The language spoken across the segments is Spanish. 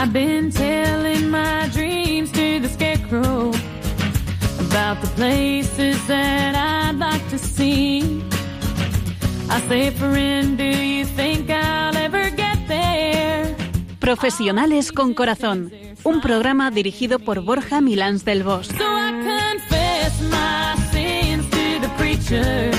I've been telling my dreams to the scarecrow about the places that I'd like to see. I say, friend, do you think I'll ever get there? Profesionales con Corazón, un programa dirigido por Borja Milans del Bosch. So I confess my sins to the preacher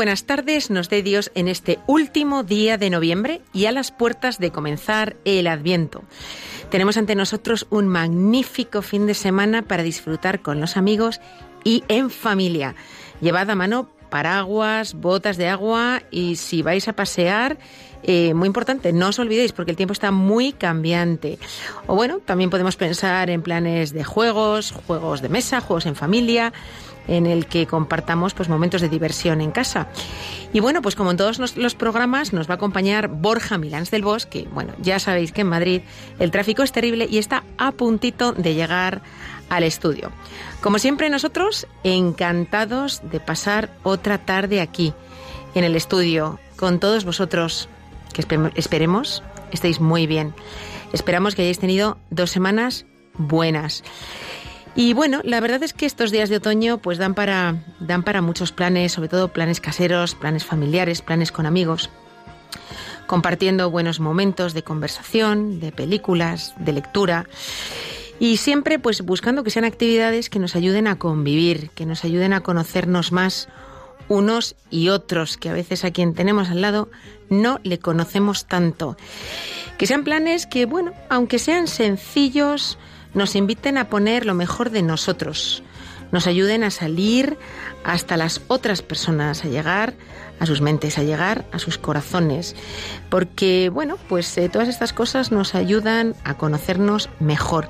buenas tardes, nos dé Dios en este último día de noviembre y a las puertas de comenzar el Adviento. Tenemos ante nosotros un magnífico fin de semana para disfrutar con los amigos y en familia. Llevad a mano paraguas, botas de agua y si vais a pasear, eh, muy importante, no os olvidéis porque el tiempo está muy cambiante. O bueno, también podemos pensar en planes de juegos, juegos de mesa, juegos en familia en el que compartamos pues momentos de diversión en casa. Y bueno, pues como en todos los, los programas nos va a acompañar Borja Milans del Bosque. Bueno, ya sabéis que en Madrid el tráfico es terrible y está a puntito de llegar al estudio. Como siempre nosotros encantados de pasar otra tarde aquí en el estudio con todos vosotros que espe- esperemos estéis muy bien. Esperamos que hayáis tenido dos semanas buenas. Y bueno, la verdad es que estos días de otoño pues dan para, dan para muchos planes, sobre todo planes caseros, planes familiares, planes con amigos, compartiendo buenos momentos de conversación, de películas, de lectura y siempre pues buscando que sean actividades que nos ayuden a convivir, que nos ayuden a conocernos más unos y otros, que a veces a quien tenemos al lado no le conocemos tanto. Que sean planes que, bueno, aunque sean sencillos, nos inviten a poner lo mejor de nosotros, nos ayuden a salir hasta las otras personas, a llegar a sus mentes, a llegar a sus corazones, porque, bueno, pues eh, todas estas cosas nos ayudan a conocernos mejor.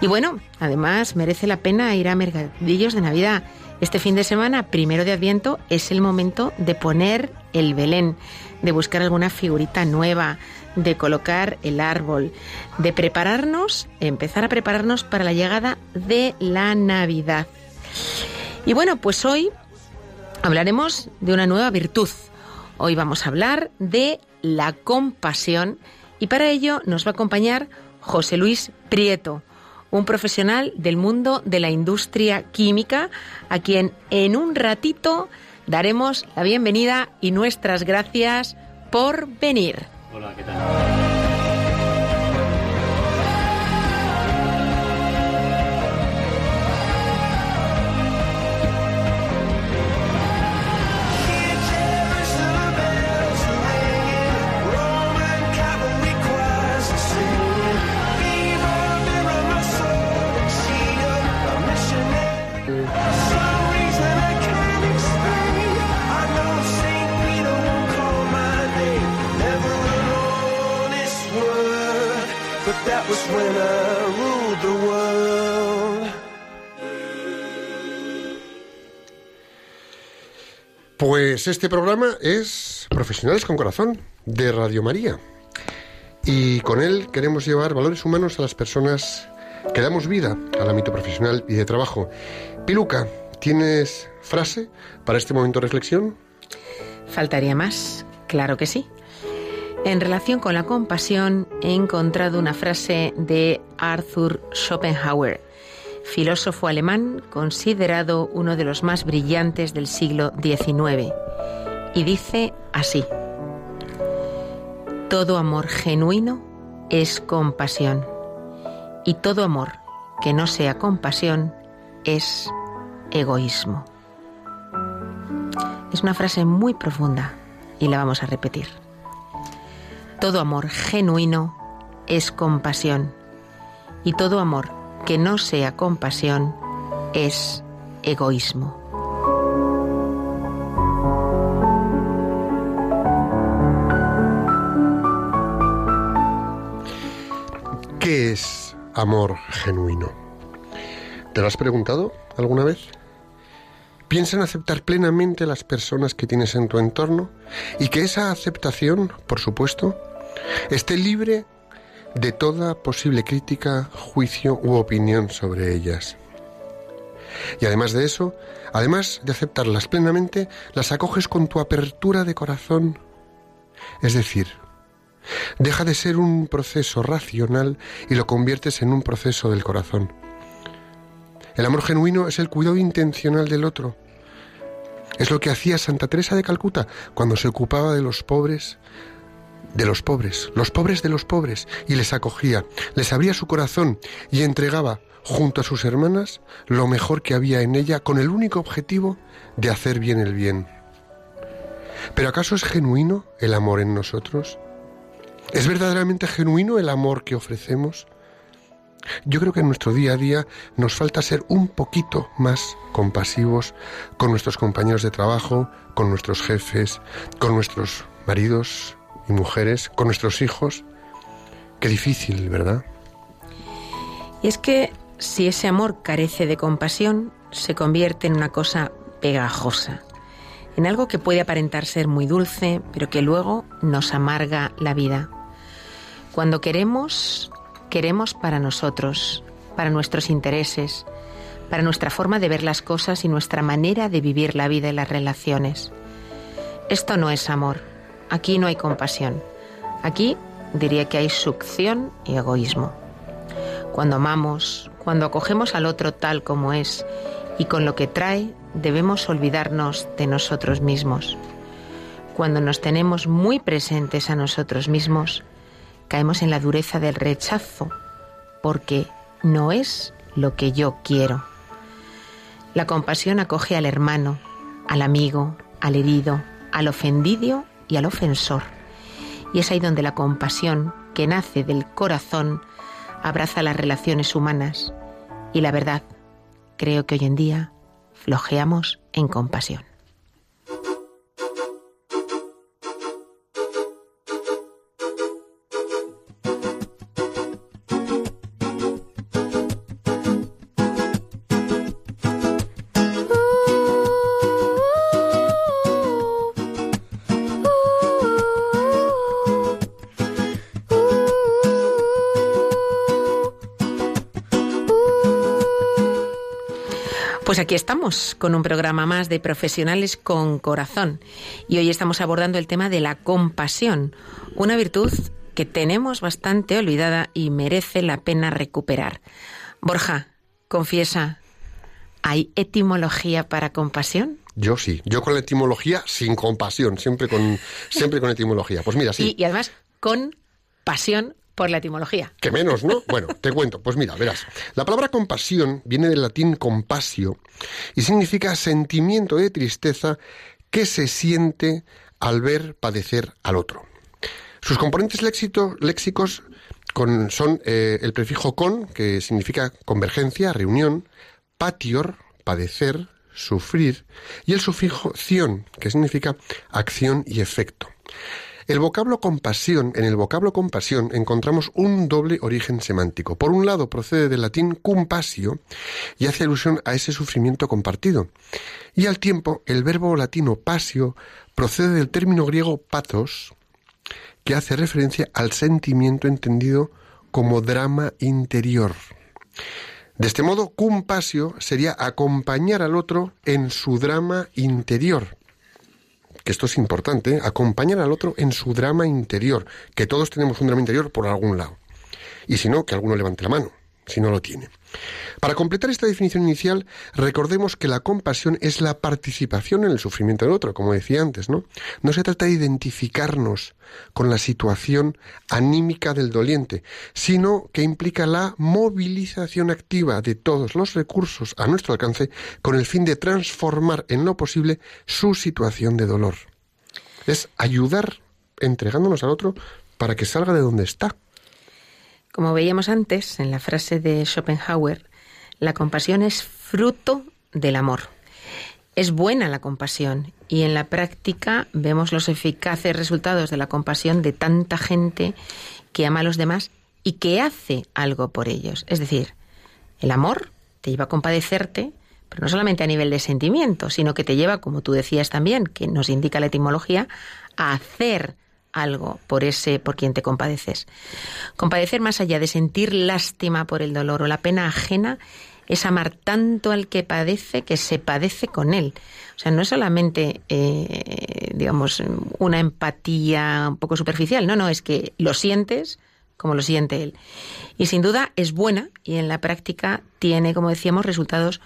Y bueno, además merece la pena ir a mercadillos de Navidad. Este fin de semana, primero de Adviento, es el momento de poner el Belén, de buscar alguna figurita nueva, de colocar el árbol, de prepararnos, empezar a prepararnos para la llegada de la Navidad. Y bueno, pues hoy hablaremos de una nueva virtud. Hoy vamos a hablar de la compasión y para ello nos va a acompañar José Luis Prieto, un profesional del mundo de la industria química, a quien en un ratito daremos la bienvenida y nuestras gracias por venir. Hola, ¿qué tal? When I ruled the world. Pues este programa es Profesionales con Corazón, de Radio María. Y con él queremos llevar valores humanos a las personas que damos vida al ámbito profesional y de trabajo. Piluca, ¿Tienes frase para este momento de reflexión? ¿Faltaría más? Claro que sí. En relación con la compasión, he encontrado una frase de Arthur Schopenhauer, filósofo alemán considerado uno de los más brillantes del siglo XIX, y dice así, Todo amor genuino es compasión, y todo amor que no sea compasión es egoísmo. Es una frase muy profunda y la vamos a repetir. Todo amor genuino es compasión y todo amor que no sea compasión es egoísmo. ¿Qué es amor genuino? ¿Te lo has preguntado alguna vez? Piensa en aceptar plenamente las personas que tienes en tu entorno y que esa aceptación, por supuesto, esté libre de toda posible crítica, juicio u opinión sobre ellas. Y además de eso, además de aceptarlas plenamente, las acoges con tu apertura de corazón. Es decir, deja de ser un proceso racional y lo conviertes en un proceso del corazón. El amor genuino es el cuidado intencional del otro. Es lo que hacía Santa Teresa de Calcuta cuando se ocupaba de los pobres, de los pobres, los pobres de los pobres, y les acogía, les abría su corazón y entregaba, junto a sus hermanas, lo mejor que había en ella con el único objetivo de hacer bien el bien. ¿Pero acaso es genuino el amor en nosotros? ¿Es verdaderamente genuino el amor que ofrecemos? Yo creo que en nuestro día a día nos falta ser un poquito más compasivos con nuestros compañeros de trabajo, con nuestros jefes, con nuestros maridos y mujeres, con nuestros hijos. Qué difícil, ¿verdad? Y es que si ese amor carece de compasión, se convierte en una cosa pegajosa, en algo que puede aparentar ser muy dulce, pero que luego nos amarga la vida. Cuando queremos, queremos para nosotros, para nuestros intereses, para nuestra forma de ver las cosas y nuestra manera de vivir la vida y las relaciones. Esto no es amor, aquí no hay compasión, aquí diría que hay succión y egoísmo. Cuando amamos, cuando acogemos al otro tal como es y con lo que trae, debemos olvidarnos de nosotros mismos. Cuando nos tenemos muy presentes a nosotros mismos, caemos en la dureza del rechazo, porque no es lo que yo quiero. La compasión acoge al hermano, al amigo, al herido, al ofendido y al ofensor. Y es ahí donde la compasión, que nace del corazón, abraza las relaciones humanas. Y la verdad, creo que hoy en día flojeamos en compasión. Pues aquí estamos con un programa más de profesionales con corazón y hoy estamos abordando el tema de la compasión, una virtud que tenemos bastante olvidada y merece la pena recuperar. Borja, confiesa, ¿hay etimología para compasión? Yo sí, yo con la etimología sin compasión, siempre con, siempre con etimología. Pues mira, sí. Y, y además con pasión por la etimología. Que menos, ¿no? Bueno, te cuento. Pues mira, verás. La palabra compasión viene del latín compasio y significa sentimiento de tristeza que se siente al ver padecer al otro. Sus componentes léxito- léxicos con- son eh, el prefijo con, que significa convergencia, reunión, patior, padecer, sufrir, y el sufijo ción, que significa acción y efecto. El vocablo compasión, en el vocablo compasión encontramos un doble origen semántico. Por un lado procede del latín compasio y hace alusión a ese sufrimiento compartido. Y al tiempo el verbo latino pasio procede del término griego pathos, que hace referencia al sentimiento entendido como drama interior. De este modo, compasio sería acompañar al otro en su drama interior. Que esto es importante, acompañar al otro en su drama interior, que todos tenemos un drama interior por algún lado. Y si no, que alguno levante la mano, si no lo tiene. Para completar esta definición inicial, recordemos que la compasión es la participación en el sufrimiento del otro, como decía antes, ¿no? No se trata de identificarnos con la situación anímica del doliente, sino que implica la movilización activa de todos los recursos a nuestro alcance con el fin de transformar en lo posible su situación de dolor. Es ayudar entregándonos al otro para que salga de donde está. Como veíamos antes en la frase de Schopenhauer, la compasión es fruto del amor. Es buena la compasión y en la práctica vemos los eficaces resultados de la compasión de tanta gente que ama a los demás y que hace algo por ellos. Es decir, el amor te lleva a compadecerte, pero no solamente a nivel de sentimiento, sino que te lleva, como tú decías también, que nos indica la etimología, a hacer algo por ese por quien te compadeces. Compadecer más allá de sentir lástima por el dolor o la pena ajena es amar tanto al que padece que se padece con él. O sea, no es solamente, eh, digamos, una empatía un poco superficial, no, no, es que lo sientes como lo siente él. Y sin duda es buena y en la práctica tiene, como decíamos, resultados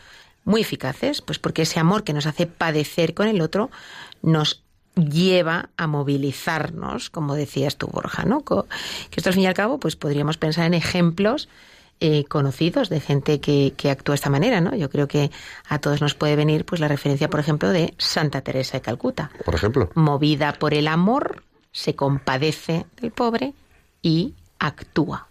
muy eficaces, pues porque ese amor que nos hace padecer con el otro nos lleva a movilizarnos, como decías tú, Borja, ¿no? Que esto al fin y al cabo, pues podríamos pensar en ejemplos eh, conocidos de gente que, que actúa de esta manera, ¿no? Yo creo que a todos nos puede venir, pues la referencia, por ejemplo, de Santa Teresa de Calcuta. Por ejemplo. Movida por el amor, se compadece del pobre y actúa.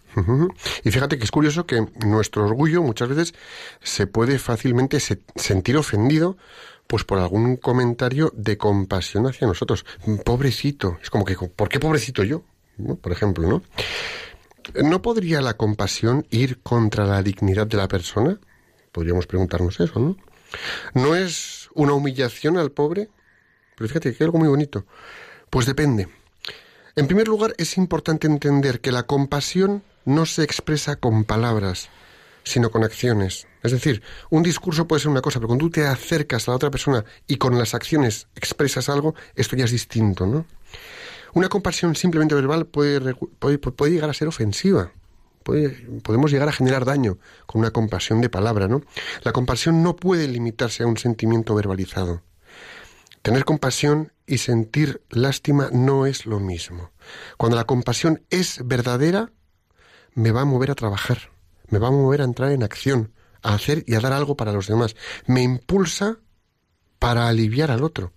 Y fíjate que es curioso que nuestro orgullo muchas veces se puede fácilmente se- sentir ofendido pues por algún comentario de compasión hacia nosotros. Pobrecito. Es como que, ¿por qué pobrecito yo? ¿No? Por ejemplo, ¿no? ¿No podría la compasión ir contra la dignidad de la persona? Podríamos preguntarnos eso, ¿no? ¿No es una humillación al pobre? Pero fíjate que hay algo muy bonito. Pues depende. En primer lugar, es importante entender que la compasión no se expresa con palabras, sino con acciones. Es decir, un discurso puede ser una cosa, pero cuando tú te acercas a la otra persona y con las acciones expresas algo, esto ya es distinto, ¿no? Una compasión simplemente verbal puede, llegar a ser ofensiva. Puede- podemos llegar a generar daño con una compasión de palabra, ¿no? La compasión no puede limitarse a un sentimiento verbalizado. Tener compasión y sentir lástima no es lo mismo. Cuando la compasión es verdadera, me va a mover a trabajar, me va a mover a entrar en acción, a hacer y a dar algo para los demás. Me impulsa para aliviar al otro,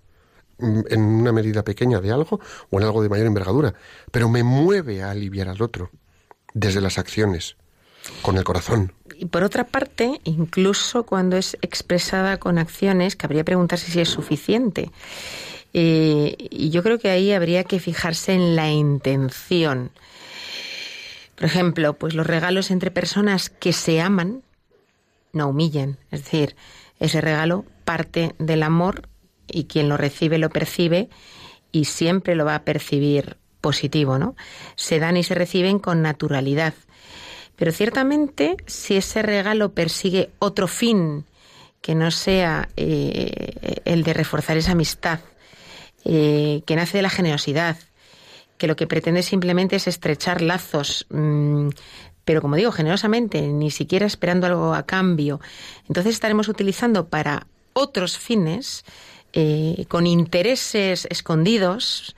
mm, en una medida pequeña de algo o en algo de mayor envergadura, pero me mueve a aliviar al otro desde las acciones, con el corazón. Y por otra parte, incluso cuando es expresada con acciones, cabría preguntarse si es suficiente. Eh, y yo creo que ahí habría que fijarse en la intención. Por ejemplo, pues los regalos entre personas que se aman no humillan. Es decir, ese regalo parte del amor y quien lo recibe lo percibe y siempre lo va a percibir positivo, ¿no? Se dan y se reciben con naturalidad. Pero ciertamente, si ese regalo persigue otro fin que no sea eh, el de reforzar esa amistad, eh, que nace de la generosidad, que lo que pretende simplemente es estrechar lazos, mm, pero como digo, generosamente, ni siquiera esperando algo a cambio, entonces estaremos utilizando para otros fines, eh, con intereses escondidos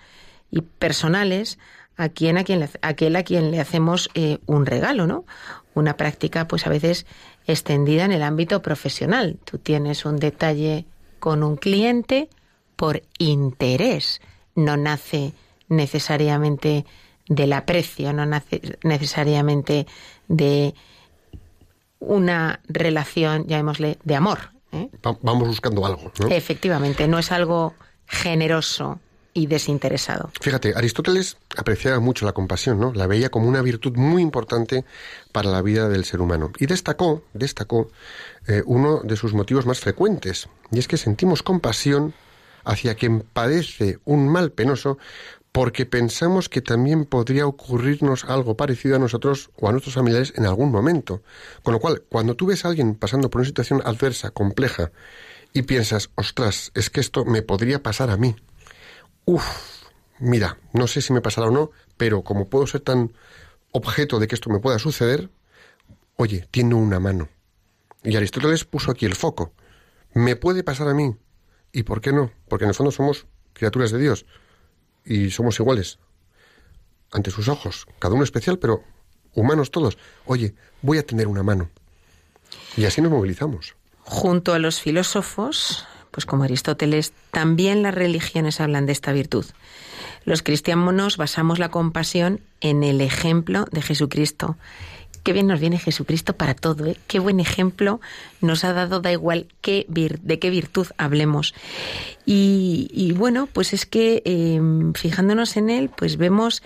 y personales, a quien a quien aquel a quien le hacemos eh, un regalo, ¿no? Una práctica, pues a veces extendida en el ámbito profesional. Tú tienes un detalle con un cliente por interés, no nace necesariamente del aprecio, no necesariamente de una relación, llamémosle, de amor. ¿eh? Va- Vamos buscando algo, ¿no? Efectivamente, no es algo generoso y desinteresado. Fíjate, Aristóteles apreciaba mucho la compasión, ¿no? La veía como una virtud muy importante para la vida del ser humano. Y destacó, destacó eh, uno de sus motivos más frecuentes, y es que sentimos compasión hacia quien padece un mal penoso porque pensamos que también podría ocurrirnos algo parecido a nosotros o a nuestros familiares en algún momento. Con lo cual, cuando tú ves a alguien pasando por una situación adversa, compleja, y piensas, ostras, es que esto me podría pasar a mí. Uf, mira, no sé si me pasará o no, pero como puedo ser tan objeto de que esto me pueda suceder, oye, tiendo una mano. Y Aristóteles puso aquí el foco. Me puede pasar a mí. ¿Y por qué no? Porque en el fondo somos criaturas de Dios y somos iguales ante sus ojos, cada uno especial, pero humanos todos. Oye, voy a tener una mano. Y así nos movilizamos. Junto a los filósofos, pues como Aristóteles, también las religiones hablan de esta virtud. Los cristianos basamos la compasión en el ejemplo de Jesucristo. Qué bien nos viene Jesucristo para todo, ¿eh? Qué buen ejemplo nos ha dado, da igual qué vir- de qué virtud hablemos. Y, bueno, pues es que eh, fijándonos en él, pues vemos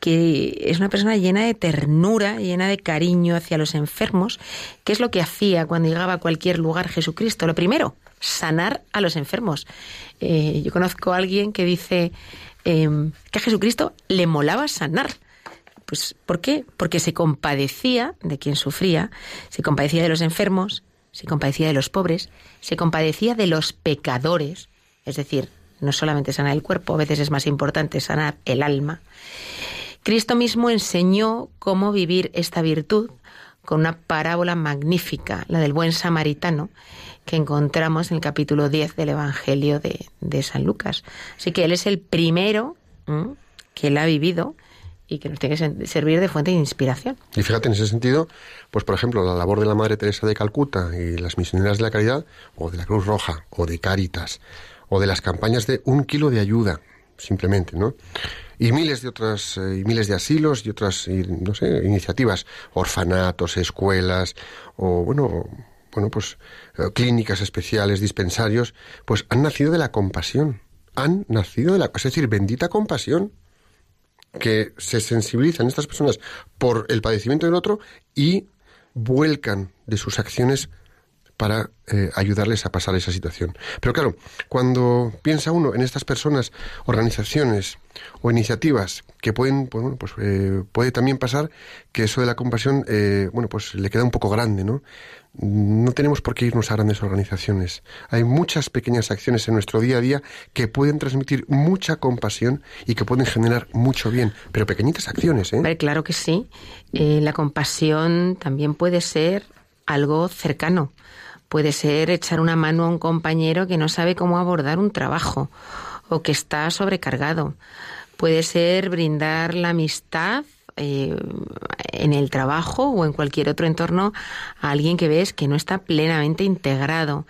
que es una persona llena de ternura, llena de cariño hacia los enfermos. ¿Qué es lo que hacía cuando llegaba a cualquier lugar Jesucristo? Lo primero, sanar a los enfermos. Eh, yo conozco a alguien que dice eh, que a Jesucristo le molaba sanar. Pues, ¿por qué? Porque se compadecía de quien sufría, se compadecía de los enfermos, se compadecía de los pobres, se compadecía de los pecadores, es decir, no solamente sanar el cuerpo, a veces es más importante sanar el alma. Cristo mismo enseñó cómo vivir esta virtud con una parábola magnífica, la del buen samaritano, que encontramos en el capítulo 10 del Evangelio de, San Lucas. Así que él es el primero que la ha vivido y que nos tiene que servir de fuente de inspiración. Y fíjate, en ese sentido, pues por ejemplo, la labor de la Madre Teresa de Calcuta y las misioneras de la caridad, o de la Cruz Roja, o de Cáritas, o de las campañas de un kilo de ayuda, simplemente, ¿no? Y miles de otras, eh, y miles de asilos y otras, y, no sé, iniciativas, orfanatos, escuelas, o bueno, bueno, pues eh, clínicas especiales, dispensarios, pues han nacido de la compasión. Han nacido de la, es decir, bendita compasión que se sensibilizan estas personas por el padecimiento del otro y vuelcan de sus acciones para eh, ayudarles a pasar esa situación. Pero claro, cuando piensa uno en estas personas, organizaciones o iniciativas que pueden, pues, bueno, pues eh, puede también pasar que eso de la compasión, eh, bueno, pues le queda un poco grande, ¿no? No tenemos por qué irnos a grandes organizaciones. Hay muchas pequeñas acciones en nuestro día a día que pueden transmitir mucha compasión y que pueden generar mucho bien, pero pequeñitas acciones, ¿eh? Claro que sí. Eh, la compasión también puede ser algo cercano. Puede ser echar una mano a un compañero que no sabe cómo abordar un trabajo o que está sobrecargado. Puede ser brindar la amistad eh, en el trabajo o en cualquier otro entorno a alguien que ves que no está plenamente integrado.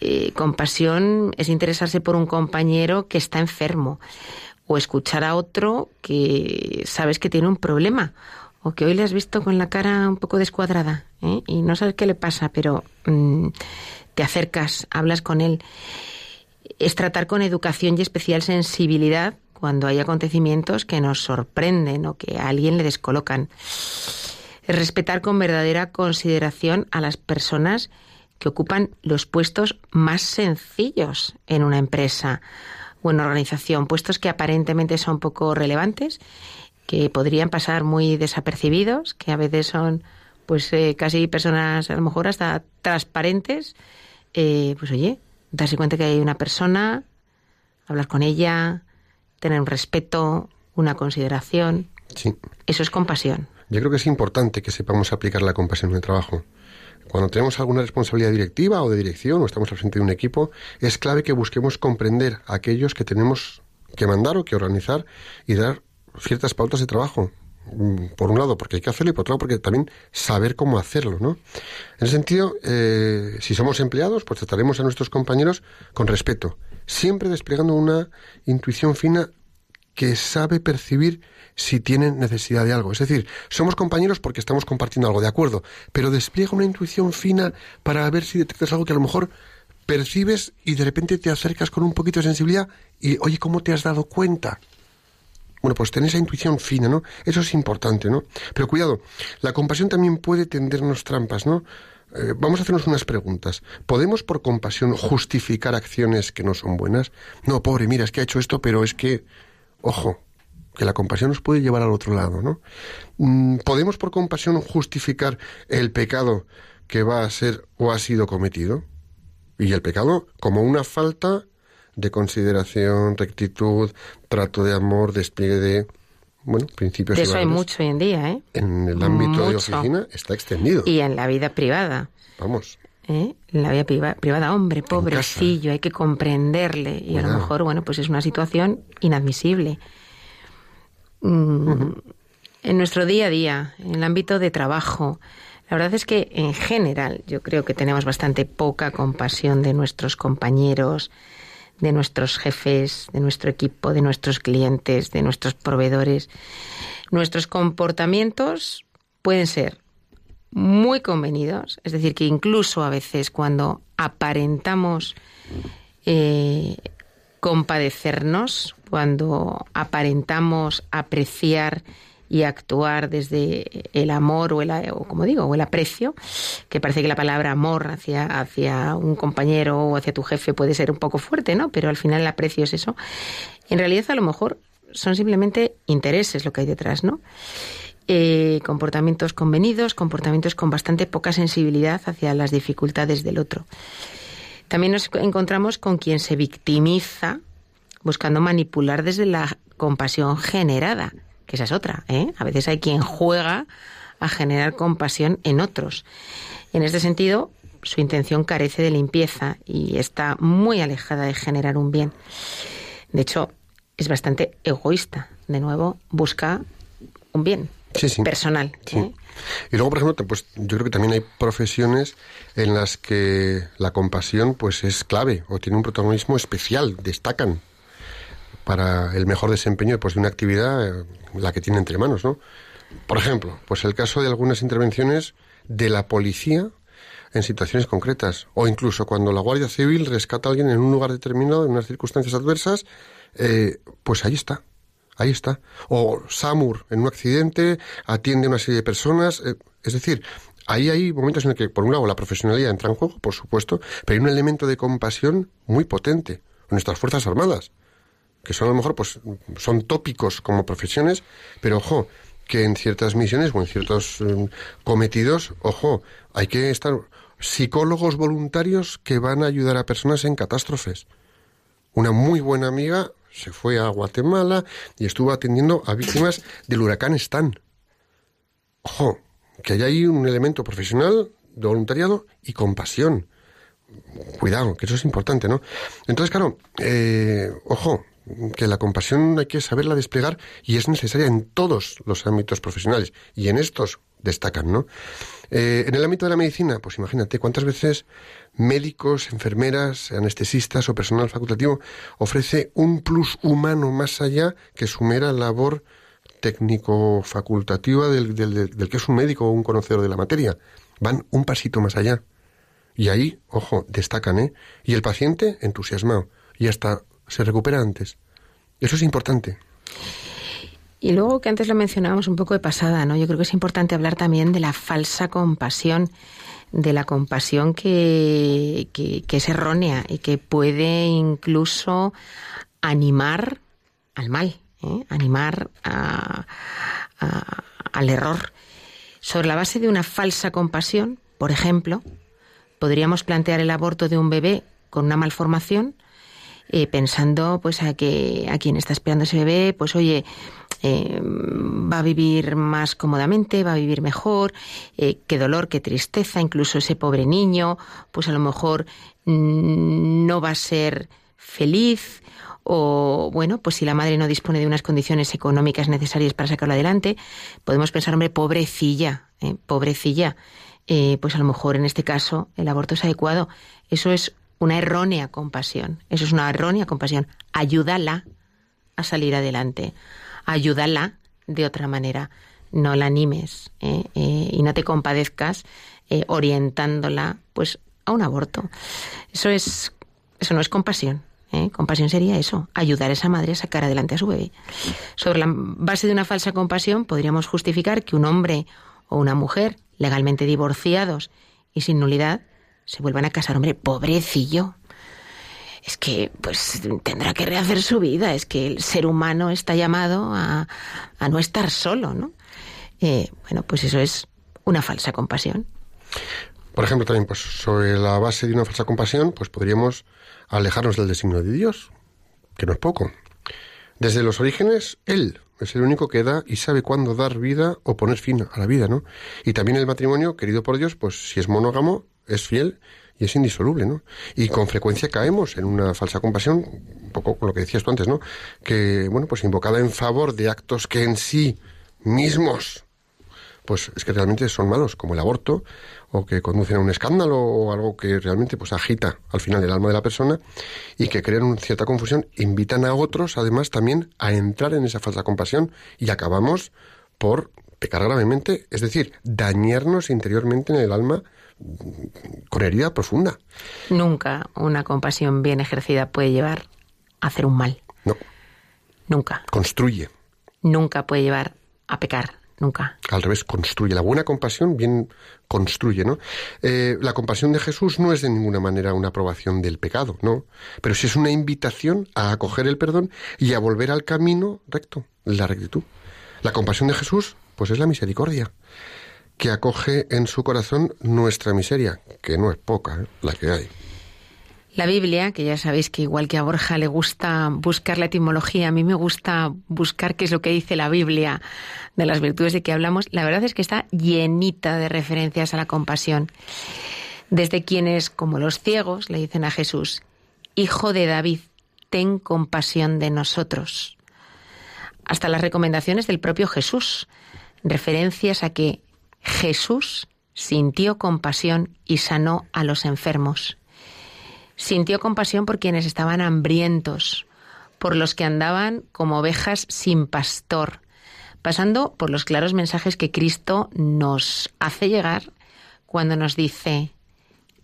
Eh, compasión es interesarse por un compañero que está enfermo o escuchar a otro que sabes que tiene un problema o que hoy le has visto con la cara un poco descuadrada ¿eh? y no sabes qué le pasa, pero mm, te acercas, hablas con él. Es tratar con educación y especial sensibilidad cuando hay acontecimientos que nos sorprenden o que a alguien le descolocan. Es respetar con verdadera consideración a las personas que ocupan los puestos más sencillos en una empresa o en una organización, puestos que aparentemente son poco relevantes, que podrían pasar muy desapercibidos, que a veces son pues eh, casi personas a lo mejor hasta transparentes, eh, pues oye, darse cuenta que hay una persona, hablar con ella, tener un respeto, una consideración, Sí. eso es compasión. Yo creo que es importante que sepamos aplicar la compasión en el trabajo. Cuando tenemos alguna responsabilidad directiva o de dirección o estamos al frente de un equipo, es clave que busquemos comprender a aquellos que tenemos que mandar o que organizar y dar ciertas pautas de trabajo. Mm, Por un lado, porque hay que hacerlo y por otro lado, porque también saber cómo hacerlo, ¿no? En ese sentido, eh, si somos empleados, pues trataremos a nuestros compañeros con respeto, siempre desplegando una intuición fina que sabe percibir si tienen necesidad de algo. Es decir, somos compañeros porque estamos compartiendo algo, de acuerdo, pero despliega una intuición fina para ver si detectas algo que a lo mejor percibes y de repente te acercas con un poquito de sensibilidad y, oye, ¿cómo te has dado cuenta? Bueno, pues tener esa intuición fina, ¿no? Eso es importante, ¿no? Pero cuidado, la compasión también puede tendernos trampas, ¿no? Eh, vamos a hacernos unas preguntas. ¿Podemos por compasión justificar acciones que no son buenas? No, pobre, mira, es que ha hecho esto, pero es que... ojo, que la compasión nos puede llevar al otro lado, ¿no? Mm, ¿Podemos por compasión justificar el pecado que va a ser o ha sido cometido? Y el pecado como una falta de consideración, rectitud, trato de amor, despliegue de, bueno, principios De eso hay mucho hoy en día, ¿eh? En el ámbito de oficina está extendido. Y en la vida privada. Vamos. ¿eh? En la vida priva- privada, hombre, pobrecillo, hay que comprenderle. Y a lo mejor, bueno, pues es una situación inadmisible. Mm, En nuestro día a día, en el ámbito de trabajo, la verdad es que en general yo creo que tenemos bastante poca compasión de nuestros compañeros, de nuestros jefes, de nuestro equipo, de nuestros clientes, de nuestros proveedores. Nuestros comportamientos pueden ser muy convenidos, es decir, que incluso a veces cuando aparentamos eh, compadecernos, cuando aparentamos apreciar y actuar desde el amor o el, o como digo, o el aprecio, que parece que la palabra amor hacia, hacia un compañero o hacia tu jefe puede ser un poco fuerte, ¿no? Pero al final el aprecio es eso. En realidad a lo mejor son simplemente intereses lo que hay detrás, ¿no? Eh, comportamientos convenidos, comportamientos con bastante poca sensibilidad hacia las dificultades del otro. También nos encontramos con quien se victimiza buscando manipular desde la compasión generada, que esa es otra. ¿eh? A veces hay quien juega a generar compasión en otros. En este sentido, su intención carece de limpieza y está muy alejada de generar un bien. De hecho, es bastante egoísta. De nuevo, busca un bien Sí, sí. personal. Sí. ¿eh? Y luego, por ejemplo, pues yo creo que también hay profesiones en las que la compasión pues es clave o tiene un protagonismo especial, destacan para el mejor desempeño pues, de una actividad, eh, la que tiene entre manos, ¿no? Por ejemplo, pues el caso de algunas intervenciones de la policía en situaciones concretas, o incluso cuando la Guardia Civil rescata a alguien en un lugar determinado, en unas circunstancias adversas, eh, pues ahí está, ahí está. O SAMUR en un accidente atiende a una serie de personas, eh, es decir, ahí hay momentos en los que, por un lado, la profesionalidad entra en juego, por supuesto, pero hay un elemento de compasión muy potente en nuestras Fuerzas Armadas que son a lo mejor pues son tópicos como profesiones, pero ojo, que en ciertas misiones o en ciertos eh, cometidos, ojo, hay que estar psicólogos voluntarios que van a ayudar a personas en catástrofes. Una muy buena amiga se fue a Guatemala y estuvo atendiendo a víctimas del huracán Stan. Ojo, que hay ahí un elemento profesional de voluntariado y compasión. Cuidado, que eso es importante, ¿no? Entonces, claro, eh, ojo, que la compasión hay que saberla desplegar y es necesaria en todos los ámbitos profesionales y en estos destacan, ¿no? Eh, en el ámbito de la medicina, pues imagínate cuántas veces médicos, enfermeras, anestesistas o personal facultativo ofrece un plus humano más allá que su mera labor técnico-facultativa del, del- del- del que es un médico o un conocedor de la materia. Van un pasito más allá. Y ahí, ojo, destacan, ¿eh? Y el paciente entusiasmado. Y hasta se recupera antes. Eso es importante. Y luego que antes lo mencionábamos un poco de pasada, ¿no? Yo creo que es importante hablar también de la falsa compasión, de la compasión que, que, es errónea y que puede incluso animar al mal, ¿eh? animar a- al error. Sobre la base de una falsa compasión, por ejemplo, podríamos plantear el aborto de un bebé con una malformación eh, pensando pues a que a quien está esperando ese bebé pues oye eh, va a vivir más cómodamente va a vivir mejor eh, qué dolor qué tristeza incluso ese pobre niño pues a lo mejor mm, no va a ser feliz o bueno, pues si la madre no dispone de unas condiciones económicas necesarias para sacarlo adelante, podemos pensar, hombre, pobrecilla, pobrecilla, pues a lo mejor en este caso el aborto es adecuado. Eso es una errónea compasión, eso es una errónea compasión. Ayúdala a salir adelante, ayúdala de otra manera, no la animes eh, eh, y no te compadezcas eh, orientándola pues a un aborto. Eso es, eso no es compasión. Compasión sería eso, ayudar a esa madre a sacar adelante a su bebé. Sobre la base de una falsa compasión podríamos justificar que un hombre o una mujer legalmente divorciados y sin nulidad se vuelvan a casar. Hombre, pobrecillo. es que pues tendrá que rehacer su vida, es que el ser humano está llamado a, a no estar solo, ¿no? Eh, bueno, pues eso es una falsa compasión. Por ejemplo, también, pues sobre la base de una falsa compasión, pues podríamos alejarnos del designio de Dios, que no es poco. Desde los orígenes, Él es el único que da y sabe cuándo dar vida o poner fin a la vida, ¿no? Y también el matrimonio, querido por Dios, pues si es monógamo, es fiel y es indisoluble, ¿no? Y con frecuencia caemos en una falsa compasión, un poco con lo que decías tú antes, ¿no? Que, bueno, pues invocada en favor de actos que en sí mismos, pues es que realmente son malos, como el aborto, o que conducen a un escándalo, o algo que realmente pues agita al final el alma de la persona y que crean una cierta confusión, invitan a otros, además, también a entrar en esa falsa compasión y acabamos por pecar gravemente, es decir, dañarnos interiormente en el alma con herida profunda. Nunca una compasión bien ejercida puede llevar a hacer un mal. No, Nunca. construye. Nunca puede llevar a pecar. Nunca. Al revés, construye. La buena compasión bien construye, ¿no? Eh, la compasión de Jesús no es de ninguna manera una aprobación del pecado, ¿no? Pero sí es una invitación a acoger el perdón y a volver al camino recto, la rectitud. La compasión de Jesús, pues es la misericordia, que acoge en su corazón nuestra miseria, que no es poca, ¿eh? la que hay. La Biblia, que ya sabéis que igual que a Borja le gusta buscar la etimología, a mí me gusta buscar qué es lo que dice la Biblia de las virtudes de que hablamos, la verdad es que está llenita de referencias a la compasión. Desde quienes, como los ciegos, le dicen a Jesús, Hijo de David, ten compasión de nosotros. Hasta las recomendaciones del propio Jesús, referencias a que Jesús sintió compasión y sanó a los enfermos. Sintió compasión por quienes estaban hambrientos, por los que andaban como ovejas sin pastor, pasando por los claros mensajes que Cristo nos hace llegar cuando nos dice,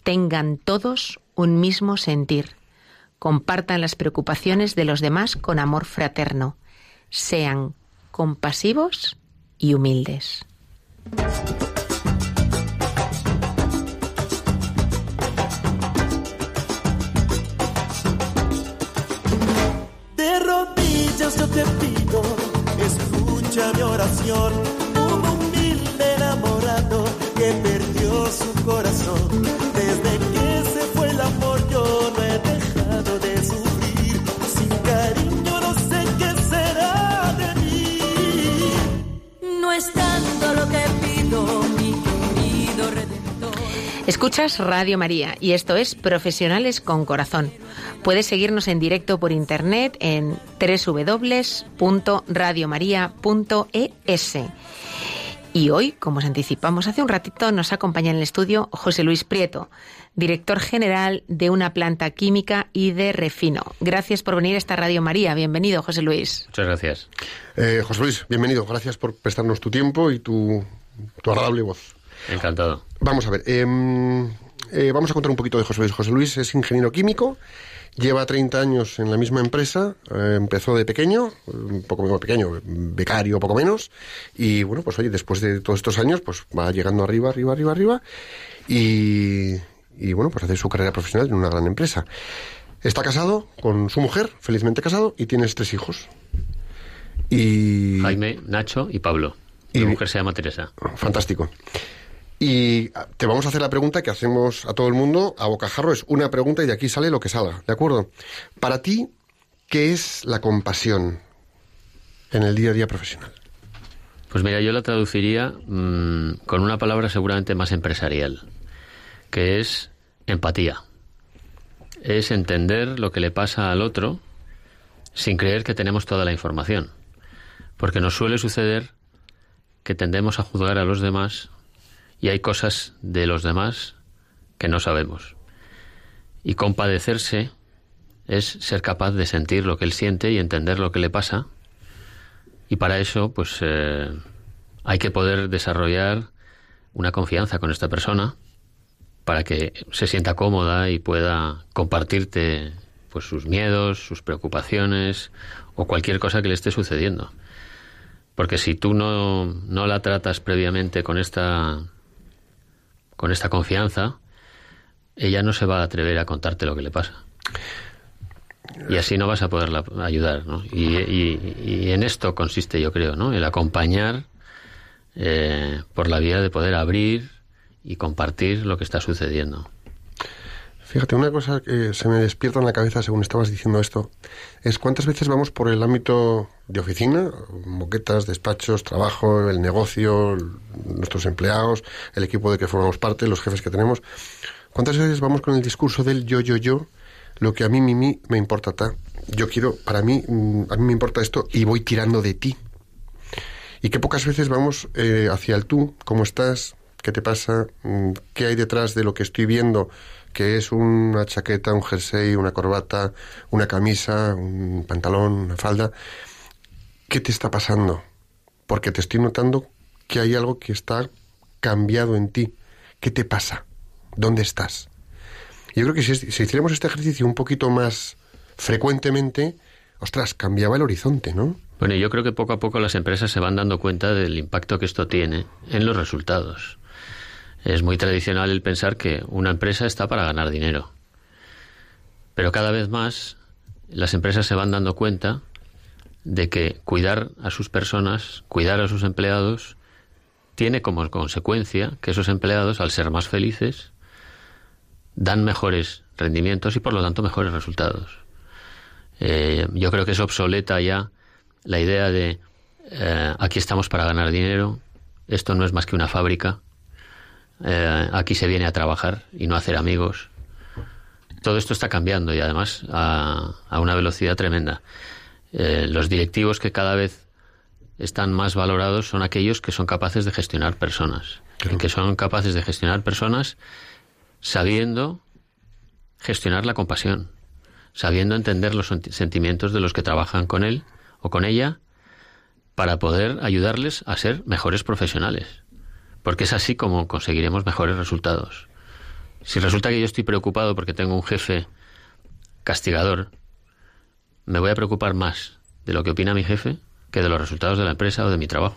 tengan todos un mismo sentir, compartan las preocupaciones de los demás con amor fraterno, sean compasivos y humildes. De rodillas yo te pido, escucha mi oración. Un humilde enamorado que perdió su corazón. Escuchas Radio María y esto es Profesionales con Corazón. Puedes seguirnos en directo por internet en www.radiomaria.es. Y hoy, como os anticipamos hace un ratito, nos acompaña en el estudio José Luis Prieto, director general de una planta química y de refino. Gracias por venir a esta Radio María. Bienvenido, José Luis. Muchas gracias. Eh, José Luis, bienvenido. Gracias por prestarnos tu tiempo y tu, tu agradable voz. Encantado. Vamos a ver, em, eh, vamos a contar un poquito de José Luis. José Luis es ingeniero químico, lleva 30 años en la misma empresa, eh, empezó de pequeño, un poco menos pequeño, becario, poco menos, y bueno, pues oye, después de todos estos años, pues va llegando arriba, arriba, arriba, arriba, y, y bueno, pues hace su carrera profesional en una gran empresa. Está casado con su mujer, felizmente casado, y tienes tres hijos. Y... Jaime, Nacho y Pablo. Y- mujer se llama Teresa. Fantástico. Y te vamos a hacer la pregunta que hacemos a todo el mundo a bocajarro. Es una pregunta y de aquí sale lo que salga, ¿de acuerdo? Para ti, ¿qué es la compasión en el día a día profesional? Pues mira, yo la traduciría mm, con una palabra seguramente más empresarial, que es empatía. Es entender lo que le pasa al otro sin creer que tenemos toda la información. Porque nos suele suceder que tendemos a juzgar a los demás y hay cosas de los demás que no sabemos. Y compadecerse es ser capaz de sentir lo que él siente y entender lo que le pasa. Y para eso, pues eh, hay que poder desarrollar una confianza con esta persona para que se sienta cómoda y pueda compartirte pues sus miedos, sus preocupaciones o cualquier cosa que le esté sucediendo. Porque si tú no, no la tratas previamente con esta con esta confianza, ella no se va a atrever a contarte lo que le pasa. Y así no vas a poderla ayudar, ¿no? Y, en esto consiste, yo creo, ¿no? El acompañar eh, por la vía de poder abrir y compartir lo que está sucediendo. Fíjate, una cosa que se me despierta en la cabeza según estabas diciendo esto es cuántas veces vamos por el ámbito de oficina, moquetas, despachos, trabajo, el negocio, nuestros empleados, el equipo de que formamos parte, los jefes que tenemos. ¿Cuántas veces vamos con el discurso del yo, yo, yo? Lo que a mí, mi, mi, me importa ta. Yo quiero, para mí, mm, a mí me importa esto y voy tirando de ti. Y que pocas veces vamos eh, hacia el tú, ¿cómo estás? ¿Qué te pasa? Mm, ¿Qué hay detrás de lo que estoy viendo? Que es una chaqueta, un jersey, una corbata, una camisa, un pantalón, una falda. ¿Qué te está pasando? Porque te estoy notando que hay algo que está cambiado en ti. ¿Qué te pasa? ¿Dónde estás? Yo creo que si, si hiciéramos este ejercicio un poquito más frecuentemente, ostras, cambiaba el horizonte, ¿no? Bueno, yo creo que poco a poco las empresas se van dando cuenta del impacto que esto tiene en los resultados. Es muy tradicional el pensar que una empresa está para ganar dinero. Pero cada vez más las empresas se van dando cuenta de que cuidar a sus personas, cuidar a sus empleados, tiene como consecuencia que esos empleados, al ser más felices, dan mejores rendimientos y por lo tanto mejores resultados. Eh, yo creo que es obsoleta ya la idea de eh, aquí estamos para ganar dinero, esto no es más que una fábrica, eh, aquí se viene a trabajar y no a hacer amigos. Todo esto está cambiando y además a, a una velocidad tremenda. Eh, los directivos que cada vez están más valorados son aquellos que son capaces de gestionar personas, que son capaces de gestionar personas sabiendo gestionar la compasión, sabiendo entender los senti- sentimientos de los que trabajan con él o con ella para poder ayudarles a ser mejores profesionales. Porque es así como conseguiremos mejores resultados. Si resulta que yo estoy preocupado porque tengo un jefe castigador, me voy a preocupar más de lo que opina mi jefe que de los resultados de la empresa o de mi trabajo.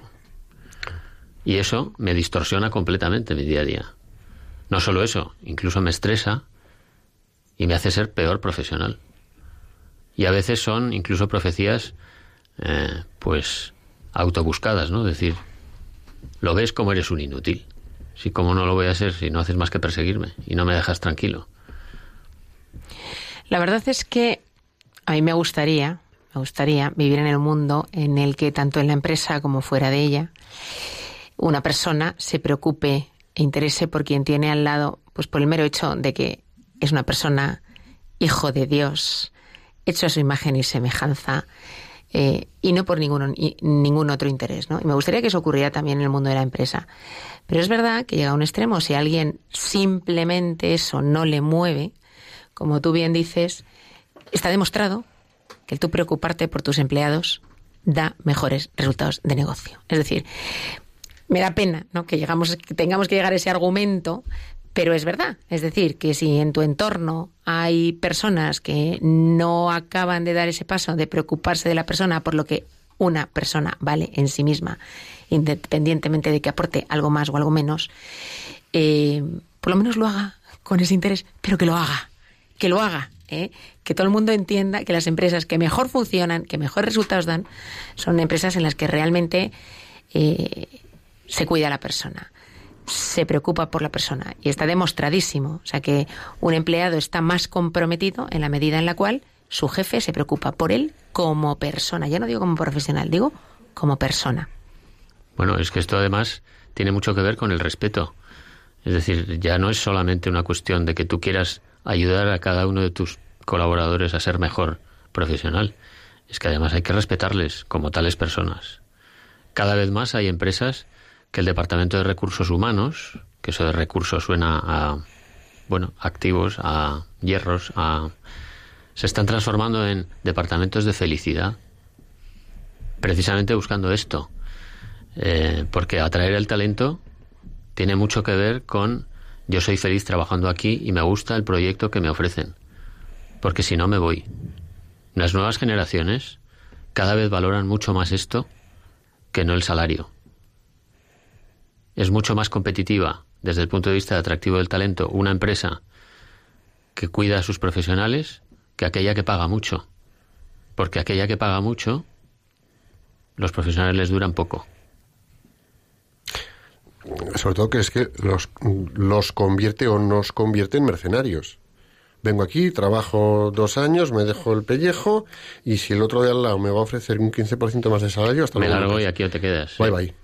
Y eso me distorsiona completamente mi día a día. No solo eso, incluso me estresa y me hace ser peor profesional. Y a veces son incluso profecías, eh, pues, autobuscadas, ¿no? Decir, lo ves como eres un inútil. Si como no lo voy a ser si no haces más que perseguirme y no me dejas tranquilo. La verdad es que a mí me gustaría, me gustaría vivir en el mundo en el que tanto en la empresa como fuera de ella, una persona se preocupe e interese por quien tiene al lado, pues por el mero hecho de que es una persona hijo de Dios, hecho a su imagen y semejanza, eh, y no por ningún, ningún otro interés. ¿no? Y me gustaría que eso ocurriera también en el mundo de la empresa. Pero es verdad que llega a un extremo, si alguien simplemente eso no le mueve, como tú bien dices, está demostrado que el tú preocuparte por tus empleados da mejores resultados de negocio. Es decir, me da pena ¿no? que, llegamos, que tengamos que llegar a ese argumento, pero es verdad. Es decir, que si en tu entorno hay personas que no acaban de dar ese paso de preocuparse de la persona por lo que una persona vale en sí misma, independientemente de que aporte algo más o algo menos, eh, por lo menos lo haga con ese interés, pero que lo haga, que lo haga. ¿eh? Que todo el mundo entienda que las empresas que mejor funcionan, que mejores resultados dan, son empresas en las que realmente eh, se cuida la persona, se preocupa por la persona y está demostradísimo. O sea que un empleado está más comprometido en la medida en la cual su jefe se preocupa por él como persona. Ya no digo como profesional, digo como persona. Bueno, es que esto además tiene mucho que ver con el respeto. Es decir, ya no es solamente una cuestión de que tú quieras ayudar a cada uno de tus colaboradores a ser mejor profesional. Es que además hay que respetarles como tales personas. Cada vez más hay empresas que el Departamento de Recursos Humanos, que eso de recursos suena a, bueno, activos, a hierros, a... se están transformando en departamentos de felicidad. Precisamente buscando esto. Eh, porque atraer el talento tiene mucho que ver con yo soy feliz trabajando aquí y me gusta el proyecto que me ofrecen. Porque si no me voy. Las nuevas generaciones cada vez valoran mucho más esto que no el salario. Es mucho más competitiva desde el punto de vista de atractivo del talento una empresa que cuida a sus profesionales que aquella que paga mucho. Porque aquella que paga mucho, los profesionales les duran poco. Sobre todo que es que los, los convierte o nos convierte en mercenarios. Vengo aquí, trabajo dos años, me dejo el pellejo y si el otro de al lado me va a ofrecer un 15% más de salario, hasta Me luego. largo y aquí te quedas. Bye bye.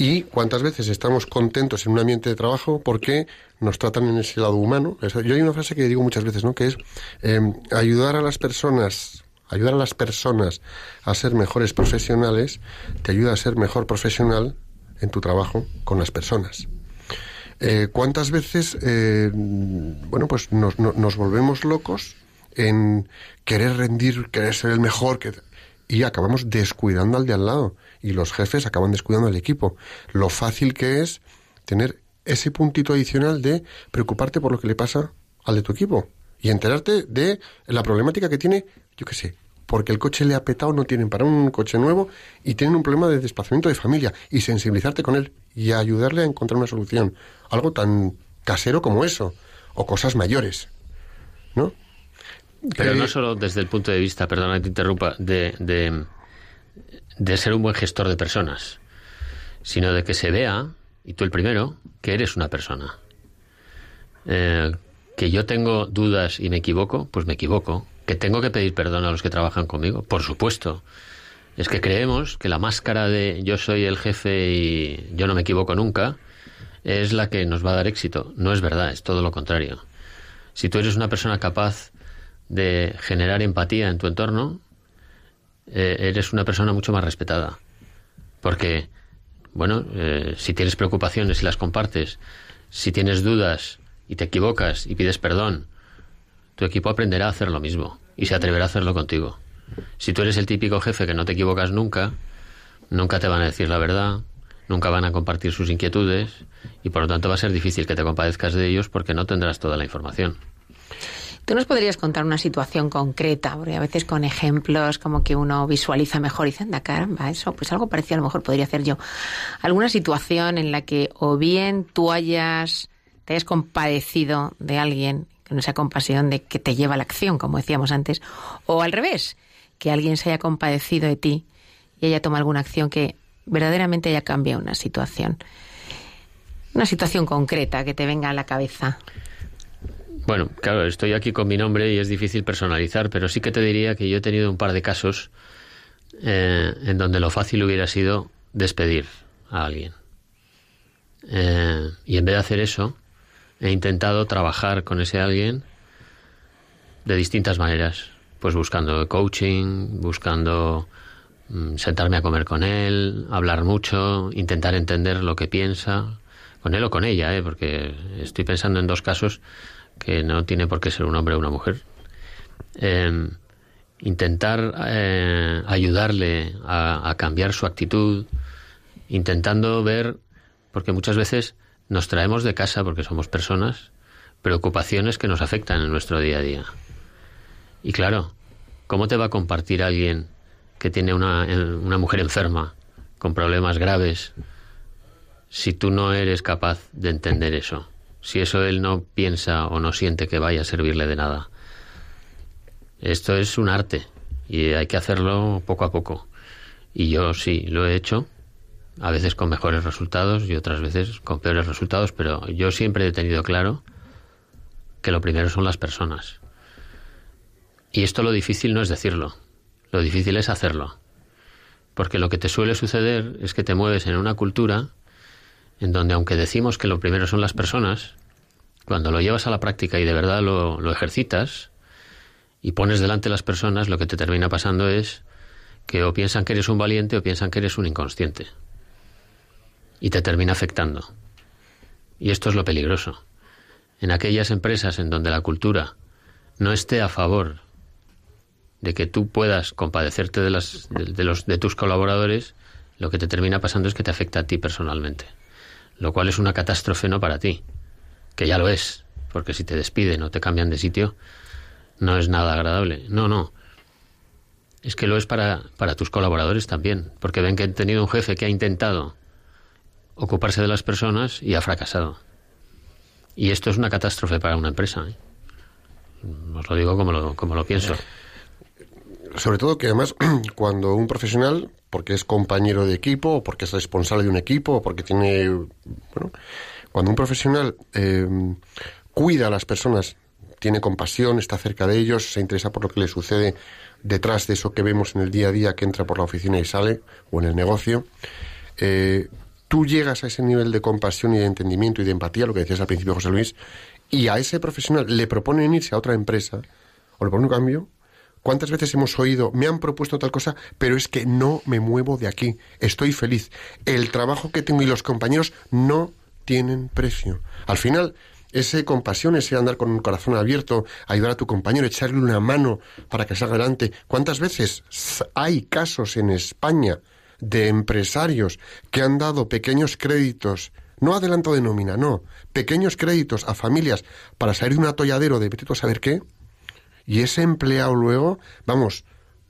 ¿Y cuántas veces estamos contentos en un ambiente de trabajo porque nos tratan en ese lado humano? Yo hay una frase que digo muchas veces, ¿no? Que es eh, ayudar a las personas, ayudar a las personas a ser mejores profesionales, te ayuda a ser mejor profesional en tu trabajo con las personas. Eh, ¿Cuántas veces, eh, bueno, pues nos, no- nos volvemos locos en querer rendir, querer ser el mejor, y acabamos descuidando al de al lado? Y los jefes acaban descuidando al equipo. Lo fácil que es tener ese puntito adicional de preocuparte por lo que le pasa al de tu equipo y enterarte de la problemática que tiene, yo qué sé, porque el coche le ha petado, no tienen para un coche nuevo y tienen un problema de desplazamiento de familia y sensibilizarte con él y ayudarle a encontrar una solución. Algo tan casero como eso o cosas mayores, ¿no? Pero Eh, no solo desde el punto de vista, perdona que te interrumpa, de, de, de ser un buen gestor de personas, sino de que se vea, y tú el primero, que eres una persona. Eh, que yo tengo dudas y me equivoco, pues me equivoco. Que tengo que pedir perdón a los que trabajan conmigo, por supuesto. Es que creemos que la máscara de yo soy el jefe y yo no me equivoco nunca es la que nos va a dar éxito. No es verdad, es todo lo contrario. Si tú eres una persona capaz de generar empatía en tu entorno, eh, eres una persona mucho más respetada. Porque, bueno, eh, si tienes preocupaciones y las compartes, si tienes dudas y te equivocas y pides perdón, tu equipo aprenderá a hacer lo mismo y se atreverá a hacerlo contigo. Si tú eres el típico jefe que no te equivocas nunca, nunca te van a decir la verdad, nunca van a compartir sus inquietudes y por lo tanto va a ser difícil que te compadezcas de ellos porque no tendrás toda la información. ¿Tú nos podrías contar una situación concreta? Porque a veces con ejemplos como que uno visualiza mejor y dice, anda caramba, eso, pues algo parecido a lo mejor podría hacer yo. ¿Alguna situación en la que o bien tú hayas, te hayas compadecido de alguien, con esa compasión de que te lleva a la acción, como decíamos antes, o al revés, que alguien se haya compadecido de ti y haya tomado alguna acción que verdaderamente haya cambiado una situación? Una situación concreta que te venga a la cabeza. Bueno, claro, estoy aquí con mi nombre y es difícil personalizar, pero sí que te diría que yo he tenido un par de casos eh, en donde lo fácil hubiera sido despedir a alguien. Eh, y en vez de hacer eso, he intentado trabajar con ese alguien de distintas maneras. Pues buscando coaching, buscando mm, sentarme a comer con él, hablar mucho, intentar entender lo que piensa, con él o con ella, ¿eh? porque estoy pensando en dos casos que no tiene por qué ser un hombre o una mujer. Eh, intentar eh, ayudarle a, a cambiar su actitud, intentando ver, porque muchas veces nos traemos de casa, porque somos personas, preocupaciones que nos afectan en nuestro día a día. Y claro, ¿cómo te va a compartir alguien que tiene una, una mujer enferma, con problemas graves, si tú no eres capaz de entender eso? Si eso él no piensa o no siente que vaya a servirle de nada. Esto es un arte y hay que hacerlo poco a poco. Y yo sí, lo he hecho, a veces con mejores resultados y otras veces con peores resultados, pero yo siempre he tenido claro que lo primero son las personas. Y esto lo difícil no es decirlo, lo difícil es hacerlo. Porque lo que te suele suceder es que te mueves en una cultura en donde aunque decimos que lo primero son las personas, cuando lo llevas a la práctica y de verdad lo, ejercitas y pones delante las personas, lo que te termina pasando es que o piensan que eres un valiente o piensan que eres un inconsciente. Y te termina afectando. Y esto es lo peligroso. En aquellas empresas en donde la cultura no esté a favor de que tú puedas compadecerte de, las, de los, de tus colaboradores, lo que te termina pasando es que te afecta a ti personalmente. Lo cual es una catástrofe no para ti, que ya lo es, porque si te despiden o te cambian de sitio, no es nada agradable. No, no. Es que lo es para, para tus colaboradores también, porque ven que han tenido un jefe que ha intentado ocuparse de las personas y ha fracasado. Y esto es una catástrofe para una empresa. ¿eh? Os lo digo como lo, como lo pienso. Sobre todo que además cuando un profesional, porque es compañero de equipo, o porque es responsable de un equipo, o porque tiene... Bueno, cuando un profesional eh, cuida a las personas, tiene compasión, está cerca de ellos, se interesa por lo que les sucede detrás de eso que vemos en el día a día que entra por la oficina y sale, o en el negocio, eh, tú llegas a ese nivel de compasión y de entendimiento y de empatía, lo que decías al principio, José Luis, y a ese profesional le proponen irse a otra empresa, o le ponen un cambio, ¿Cuántas veces hemos oído, me han propuesto tal cosa, pero es que no me muevo de aquí, estoy feliz. El trabajo que tengo y los compañeros no tienen precio. Al final, ese compasión, ese andar con un corazón abierto, ayudar a tu compañero, echarle una mano para que salga adelante. ¿Cuántas veces hay casos en España de empresarios que han dado pequeños créditos, no adelanto de nómina, no, pequeños créditos a familias para salir de un atolladero de vete a saber qué? Y ese empleado luego, vamos,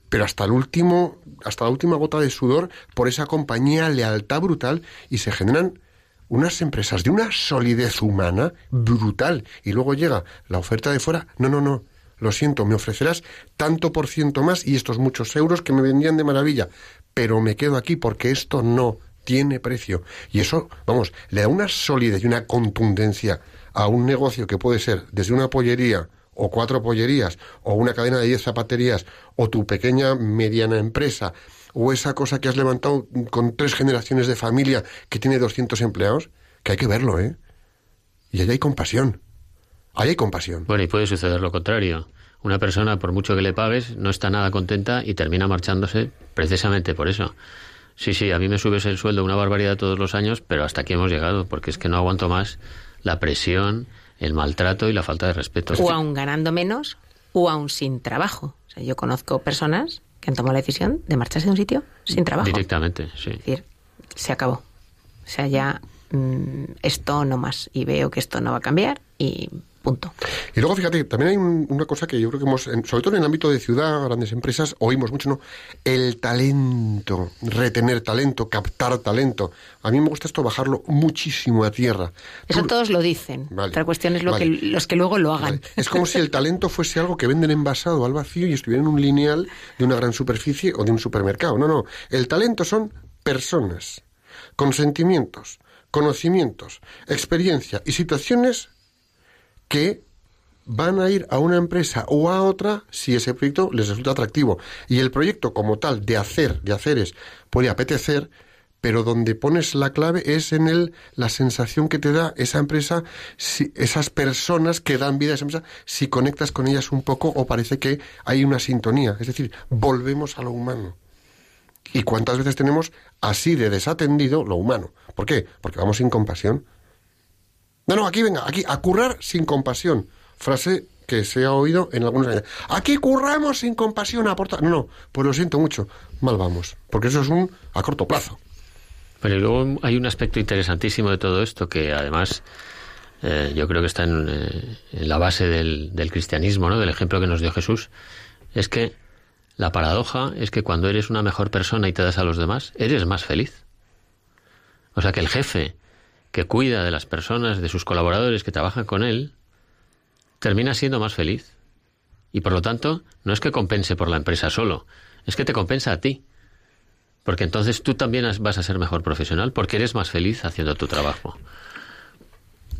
pero hasta el último, hasta la última gota de sudor por esa compañía, lealtad brutal, y se generan unas empresas de una solidez humana brutal. Y luego llega la oferta de fuera, no, no, no, lo siento, me ofrecerás tanto por ciento más y estos muchos euros que me vendían de maravilla, pero me quedo aquí porque esto no tiene precio. Y eso, vamos, le da una solidez y una contundencia a un negocio que puede ser desde una pollería o cuatro pollerías, o una cadena de diez zapaterías, o tu pequeña mediana empresa, o esa cosa que has levantado con tres generaciones de familia que tiene 200 empleados, que hay que verlo, ¿eh? Y ahí hay compasión. Ahí hay compasión. Bueno, y puede suceder lo contrario. Una persona, por mucho que le pagues, no está nada contenta y termina marchándose precisamente por eso. Sí, sí, a mí me subes el sueldo una barbaridad todos los años, pero hasta aquí hemos llegado, porque es que no aguanto más la presión, el maltrato y la falta de respeto. O aún ganando menos, o aún sin trabajo. O sea, yo conozco personas que han tomado la decisión de marcharse de un sitio sin trabajo. Directamente, sí. Es decir, se acabó. O sea, ya mm, esto no más. Y veo que esto no va a cambiar y punto. Y luego, fíjate, también hay un- una cosa que yo creo que hemos, en- sobre todo en el ámbito de ciudad, grandes empresas, oímos mucho, ¿no? El talento, retener talento, captar talento. A mí me gusta esto bajarlo muchísimo a tierra. Eso Tú- todos lo dicen. Vale, Otra cuestión es lo vale. que, los que luego lo hagan. Vale. Es como si el talento fuese algo que venden envasado al vacío y estuviera en un lineal de una gran superficie o de un supermercado. No, no. El talento son personas, con sentimientos, conocimientos, experiencia y situaciones que van a ir a una empresa o a otra si ese proyecto les resulta atractivo. Y el proyecto como tal de hacer, de haceres, puede apetecer, pero donde pones la clave es en el, la sensación que te da esa empresa, si, esas personas que dan vida a esa empresa, si conectas con ellas un poco o parece que hay una sintonía. Es decir, volvemos a lo humano. ¿Y cuántas veces tenemos así de desatendido lo humano? ¿Por qué? Porque vamos sin compasión. No, no, aquí venga, aquí, a currar sin compasión. Frase que se ha oído en algunos. Aquí curramos sin compasión, aporta. No, no, pues lo siento mucho. Mal vamos. Porque eso es un a corto plazo. Pero luego hay un aspecto interesantísimo de todo esto que además eh, yo creo que está en, eh, en la base del, del cristianismo, ¿no? del ejemplo que nos dio Jesús. Es que la paradoja es que cuando eres una mejor persona y te das a los demás, eres más feliz. O sea que el jefe que cuida de las personas, de sus colaboradores que trabajan con él, termina siendo más feliz. Y por lo tanto, no es que compense por la empresa solo, es que te compensa a ti. Porque entonces tú también vas a ser mejor profesional porque eres más feliz haciendo tu trabajo.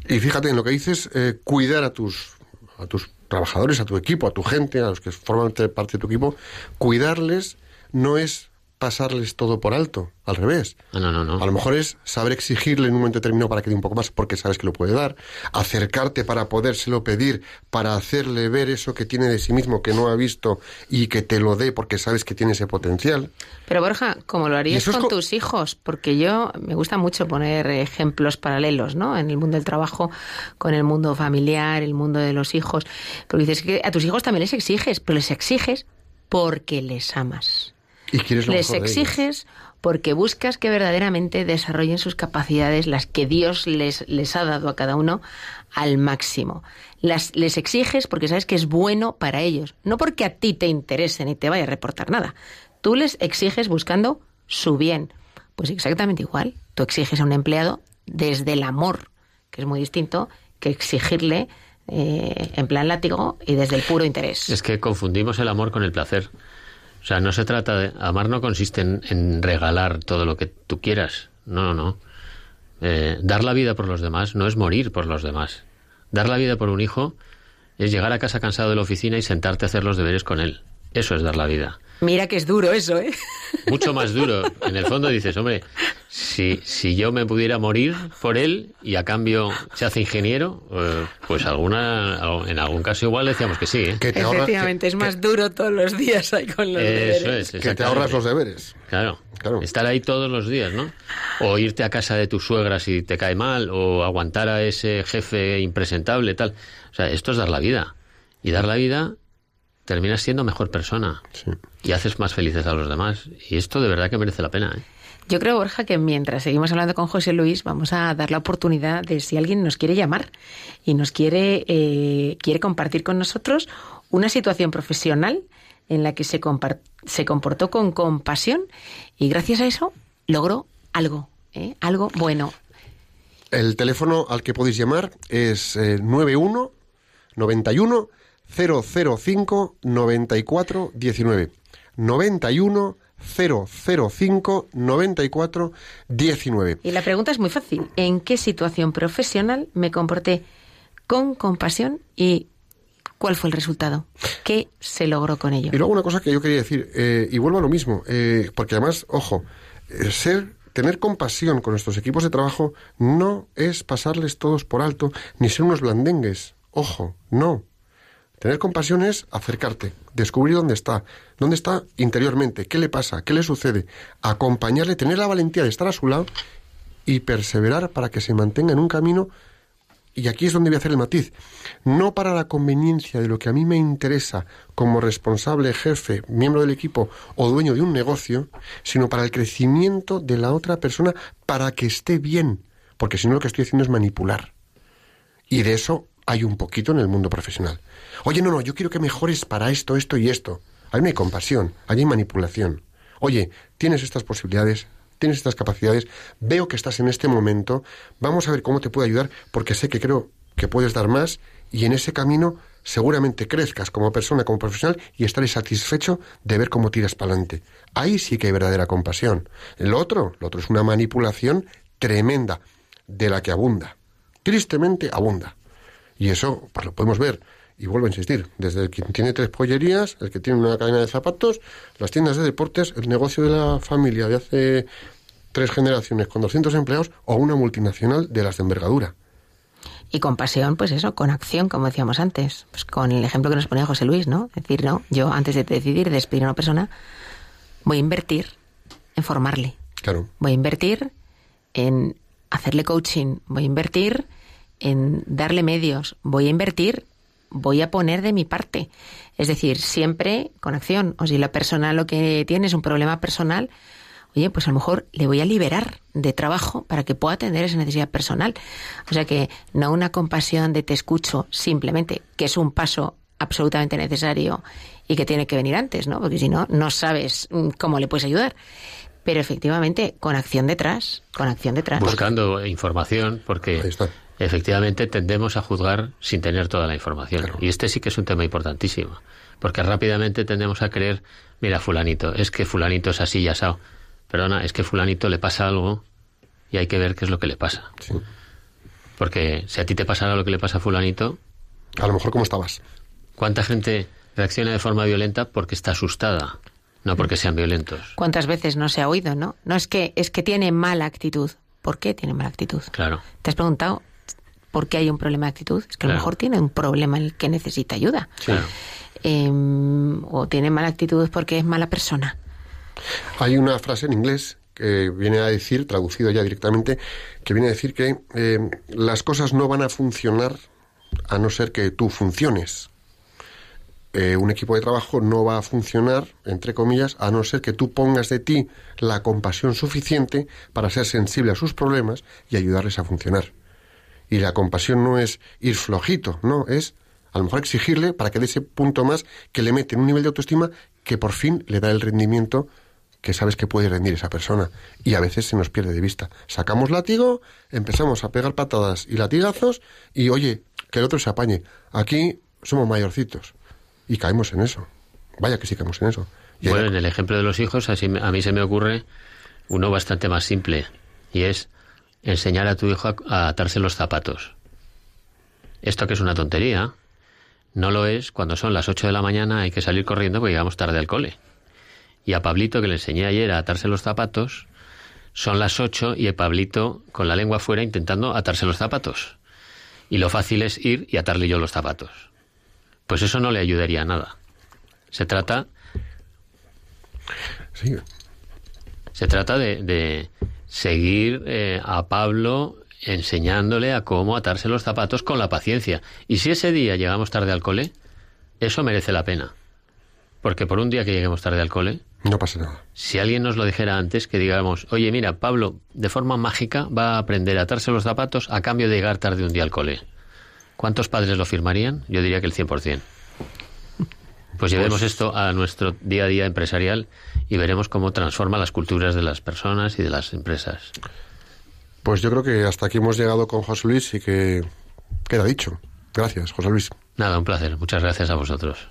Y fíjate en lo que dices, eh, cuidar a tus, a tus trabajadores, a tu equipo, a tu gente, a los que forman te- parte de tu equipo, cuidarles no es pasarles todo por alto, al revés. Ah, No, no, no. A lo mejor es saber exigirle en un momento determinado para que dé un poco más porque sabes que lo puede dar, acercarte para podérselo pedir, para hacerle ver eso que tiene de sí mismo que no ha visto y que te lo dé porque sabes que tiene ese potencial. Pero Borja, como lo harías con co- tus hijos, porque yo me gusta mucho poner ejemplos paralelos, ¿no? En el mundo del trabajo, con el mundo familiar, el mundo de los hijos. Porque dices que a tus hijos también les exiges, pero les exiges porque les amas. Y quieres lo Les mejor de ellos. exiges porque buscas que verdaderamente desarrollen sus capacidades, las que Dios les, les ha dado a cada uno, al máximo. Las, les exiges porque sabes que es bueno para ellos, no porque a ti te interese ni te vaya a reportar nada. Tú les exiges buscando su bien. Pues exactamente igual. Tú exiges a un empleado desde el amor, que es muy distinto que exigirle eh, en plan látigo y desde el puro interés. Es que confundimos el amor con el placer. O sea, no se trata de... Amar no consiste en, regalar todo lo que tú quieras. No, no, no. Eh, dar la vida por los demás no es morir por los demás. Dar la vida por un hijo es llegar a casa cansado de la oficina y sentarte a hacer los deberes con él. Eso es dar la vida. Mira que es duro eso, ¿eh? Mucho más duro. En el fondo dices, hombre, si, si yo me pudiera morir por él y a cambio se hace ingeniero, eh, pues alguna, en algún caso igual decíamos que sí. ¿eh? Que te, ahorra- Efectivamente, que- es más duro todos los días ahí con los Eso deberes. es. que te ahorras los deberes. Claro. Claro. Estar ahí todos los días, ¿no? O irte a casa de tu suegra si te cae mal, o aguantar a ese jefe impresentable, tal. O sea, esto es dar la vida. Y dar la vida terminas siendo mejor persona. Sí. Y haces más felices a los demás. Y esto de verdad que merece la pena, ¿eh? Yo creo, Borja, que mientras seguimos hablando con José Luis, vamos a dar la oportunidad de si alguien nos quiere llamar y nos quiere, eh, quiere compartir con nosotros una situación profesional en la que se, compar- se comportó con compasión y gracias a eso logró algo, ¿eh? algo bueno. El teléfono al que podéis llamar es eh, 91 91 005 94 19. 91 005 94 19. Y la pregunta es muy fácil. ¿En qué situación profesional me comporté con compasión y cuál fue el resultado? ¿Qué se logró con ello? Y luego una cosa que yo quería decir, eh, y vuelvo a lo mismo, eh, porque además, ojo, eh, ser, tener compasión con nuestros equipos de trabajo no es pasarles todos por alto, ni ser unos blandengues. Ojo, no. Tener compasión es acercarte, descubrir dónde está, dónde está interiormente, qué le pasa, qué le sucede, acompañarle, tener la valentía de estar a su lado y perseverar para que se mantenga en un camino. Y aquí es donde voy a hacer el matiz, no para la conveniencia de lo que a mí me interesa como responsable, jefe, miembro del equipo o dueño de un negocio, sino para el crecimiento de la otra persona para que esté bien, porque si no lo que estoy haciendo es manipular. Y de eso hay un poquito en el mundo profesional. Oye, no, no, yo quiero que mejores para esto, esto y esto. Ahí no hay compasión, ahí hay manipulación. Oye, tienes estas posibilidades, tienes estas capacidades, veo que estás en este momento, vamos a ver cómo te puedo ayudar, porque sé que creo que puedes dar más y en ese camino seguramente crezcas como persona, como profesional y estaré satisfecho de ver cómo tiras para adelante. Ahí sí que hay verdadera compasión. Lo otro, lo otro es una manipulación tremenda, de la que abunda. Tristemente abunda. Y eso pues lo podemos ver. Y vuelvo a insistir, desde el que tiene tres pollerías, el que tiene una cadena de zapatos, las tiendas de deportes, el negocio de la familia de hace tres generaciones con 200 empleados o una multinacional de las de envergadura. Y con pasión, pues eso, con acción, como decíamos antes, pues con el ejemplo que nos ponía José Luis, ¿no? Es decir, no, yo antes de decidir despedir a una persona, voy a invertir en formarle, Claro. voy a invertir en hacerle coaching, voy a invertir en darle medios, voy a invertir, voy a poner de mi parte. Es decir, siempre con acción. O si la persona lo que tiene es un problema personal, oye, pues a lo mejor le voy a liberar de trabajo para que pueda atender esa necesidad personal. O sea que no una compasión de te escucho simplemente, que es un paso absolutamente necesario y que tiene que venir antes, ¿no? Porque si no, no sabes mm, cómo le puedes ayudar. Pero efectivamente, con acción detrás, con acción detrás. Buscando información, porque. Efectivamente tendemos a juzgar sin tener toda la información. Y este sí que es un tema importantísimo. Porque rápidamente tendemos a creer, mira, fulanito, es que fulanito es así y asado. Perdona, es que fulanito le pasa algo y hay que ver qué es lo que le pasa. Sí. Porque si a ti te pasara lo que le pasa a fulanito, A lo mejor como estabas. ¿cuánta gente reacciona de forma violenta porque está asustada? No porque sean violentos. ¿Cuántas veces no se ha oído, no? No es que es que tiene mala actitud. ¿Por qué tiene mala actitud? Claro. ¿Te has preguntado por qué hay un problema de actitud? Es que a lo Claro. mejor tiene un problema en el que necesita ayuda. Claro. Em, o tiene mala actitud porque es mala persona. Hay una frase en inglés que viene a decir, traducido ya directamente, que viene a decir que eh, las cosas no van a funcionar a no ser que tú funciones. Eh, un equipo de trabajo no va a funcionar, entre comillas, a no ser que tú pongas de ti la compasión suficiente para ser sensible a sus problemas y ayudarles a funcionar. Y la compasión no es ir flojito, no, es a lo mejor exigirle para que dé ese punto más que le mete en un nivel de autoestima que por fin le da el rendimiento que sabes que puede rendir esa persona. Y a veces se nos pierde de vista. Sacamos látigo, empezamos a pegar patadas y latigazos y oye, que el otro se apañe. Aquí somos mayorcitos y caemos en eso. Vaya que sí caemos en eso. Y Bueno, en el ejemplo de los hijos, así a mí se me ocurre uno bastante más simple, y es enseñar a tu hijo a, a atarse los zapatos. Esto que es una tontería, no lo es cuando son las 8 de la mañana, hay que salir corriendo porque llegamos tarde al cole. Y a Pablito, que le enseñé ayer a atarse los zapatos, son las 8 y el Pablito con la lengua fuera intentando atarse los zapatos. Y lo fácil es ir y atarle yo los zapatos. Pues eso no le ayudaría a nada. Se trata sí, Se trata de, de seguir eh, a Pablo enseñándole a cómo atarse los zapatos con la paciencia. Y si ese día llegamos tarde al cole, eso merece la pena. Porque por un día que lleguemos tarde al cole, no pasa nada. si alguien nos lo dijera antes, que digamos, oye, mira, Pablo, de forma mágica va a aprender a atarse los zapatos a cambio de llegar tarde un día al cole. ¿Cuántos padres lo firmarían? Yo diría que el 100%. Pues llevemos esto a nuestro día a día empresarial y veremos cómo transforma las culturas de las personas y de las empresas. Pues yo creo que hasta aquí hemos llegado con José Luis y que queda dicho. Gracias, José Luis. Nada, un placer. Muchas gracias a vosotros.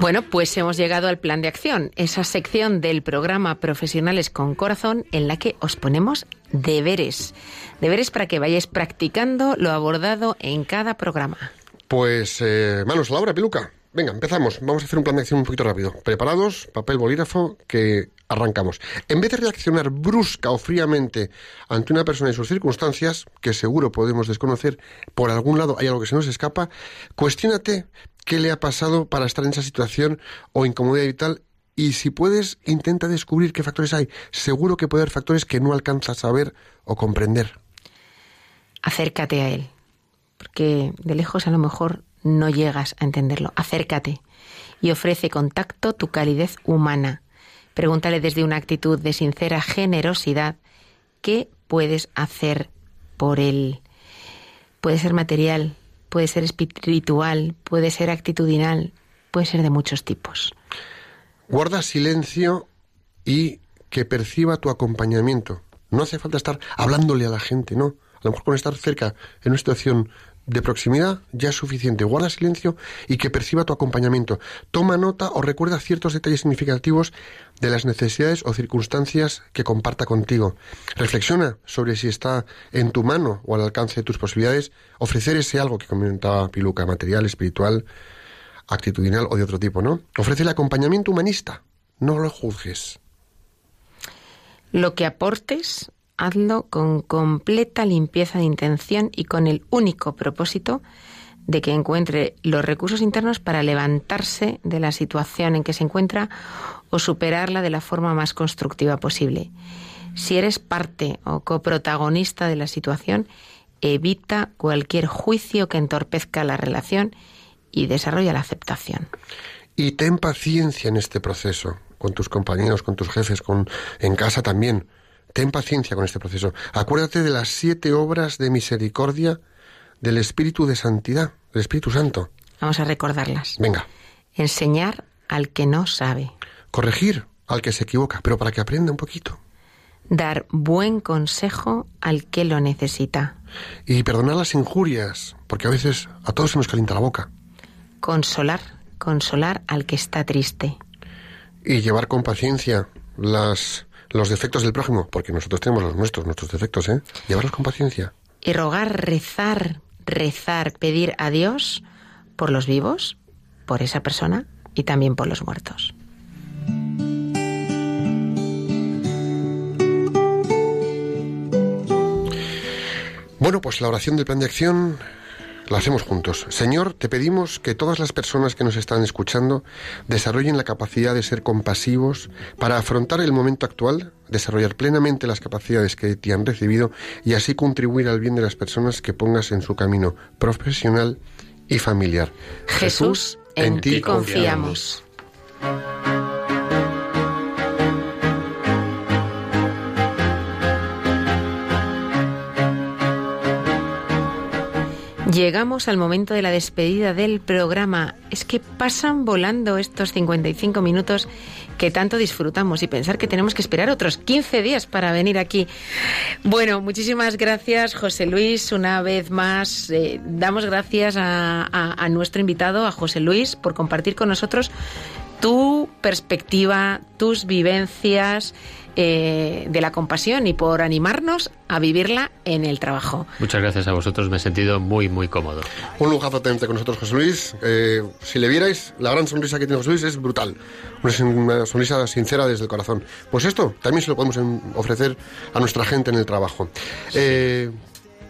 Bueno, pues hemos llegado al plan de acción, esa sección del programa Profesionales con Corazón en la que os ponemos deberes. Deberes para que vayáis practicando lo abordado en cada programa. Pues eh, manos a la obra, peluca. Venga, empezamos. Vamos a hacer un plan de acción un poquito rápido. Preparados, papel, bolígrafo, que arrancamos. En vez de reaccionar brusca o fríamente ante una persona y sus circunstancias, que seguro podemos desconocer, por algún lado hay algo que se nos escapa, cuestiónate qué le ha pasado para estar en esa situación o incomodidad vital y si puedes, intenta descubrir qué factores hay. Seguro que puede haber factores que no alcanzas a ver o comprender. Acércate a él, porque de lejos a lo mejor no llegas a entenderlo. Acércate y ofrece contacto tu calidez humana. Pregúntale desde una actitud de sincera generosidad qué puedes hacer por él. Puede ser material, puede ser espiritual, puede ser actitudinal, puede ser de muchos tipos. Guarda silencio y que perciba tu acompañamiento. No hace falta estar hablándole a la gente, no. A lo mejor con estar cerca en una situación de proximidad ya es suficiente. Guarda silencio y que perciba tu acompañamiento. Toma nota o recuerda ciertos detalles significativos de las necesidades o circunstancias que comparta contigo. Reflexiona sobre si está en tu mano o al alcance de tus posibilidades ofrecer ese algo que comentaba Piluca, material, espiritual, actitudinal o de otro tipo, ¿no? Ofrece el acompañamiento humanista. No lo juzgues. Lo que aportes, hazlo con completa limpieza de intención y con el único propósito de que encuentre los recursos internos para levantarse de la situación en que se encuentra o superarla de la forma más constructiva posible. Si eres parte o coprotagonista de la situación, evita cualquier juicio que entorpezca la relación y desarrolla la aceptación. Y ten paciencia en este proceso, con tus compañeros, con tus jefes, con en casa también. Ten paciencia con este proceso. Acuérdate de las siete obras de misericordia del Espíritu de Santidad, del Espíritu Santo. Vamos a recordarlas. Venga, Enseñar al que no sabe. corregir al que se equivoca, pero para que aprenda un poquito. Dar buen consejo al que lo necesita. Y perdonar las injurias, porque a veces a todos se nos calienta la boca. Consolar, consolar al que está triste. Y llevar con paciencia las, los defectos del prójimo, porque nosotros tenemos los nuestros, nuestros defectos, ¿eh? Llevarlos con paciencia. Y rogar, rezar, rezar, pedir a Dios por los vivos, por esa persona y también por los muertos. Bueno, pues la oración del plan de acción la hacemos juntos. Señor, te pedimos que todas las personas que nos están escuchando desarrollen la capacidad de ser compasivos para afrontar el momento actual, desarrollar plenamente las capacidades que te han recibido y así contribuir al bien de las personas que pongas en su camino profesional y familiar. Jesús, en ti confiamos. Llegamos al momento de la despedida del programa. Es que pasan volando estos 55 minutos que tanto disfrutamos y pensar que tenemos que esperar otros 15 días para venir aquí. Bueno, muchísimas gracias José Luis. Una vez más, eh, damos gracias a, nuestro invitado, a José Luis, por compartir con nosotros tu perspectiva, tus vivencias eh, de la compasión y por animarnos a vivirla en el trabajo. Muchas gracias a vosotros, me he sentido muy, muy cómodo. Un lujazo tenerte con nosotros, José Luis. Eh, si le vierais, la gran sonrisa que tiene José Luis es brutal. Una, sonrisa sincera desde el corazón. Pues esto también se lo podemos ofrecer a nuestra gente en el trabajo. Eh,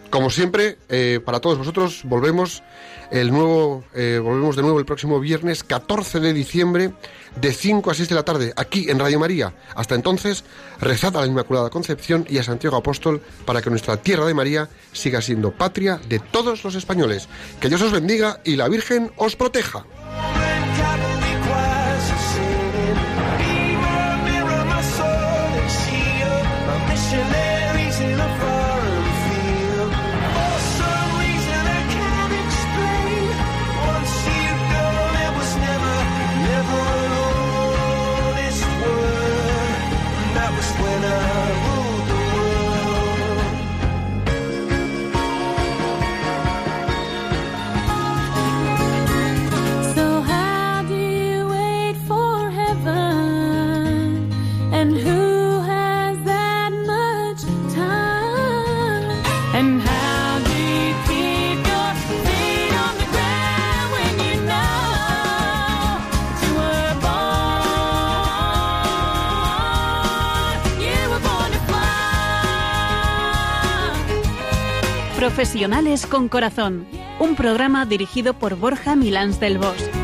como siempre, eh, para todos vosotros, volvemos el nuevo, eh, volvemos de nuevo el próximo viernes 14 de diciembre de 5 a 6 de la tarde aquí en Radio María. Hasta entonces, rezad a la Inmaculada Concepción y a Santiago Apóstol para que nuestra tierra de María siga siendo patria de todos los españoles. Que Dios os bendiga y la Virgen os proteja. Profesionales con Corazón, un programa dirigido por Borja Milans del Bosch.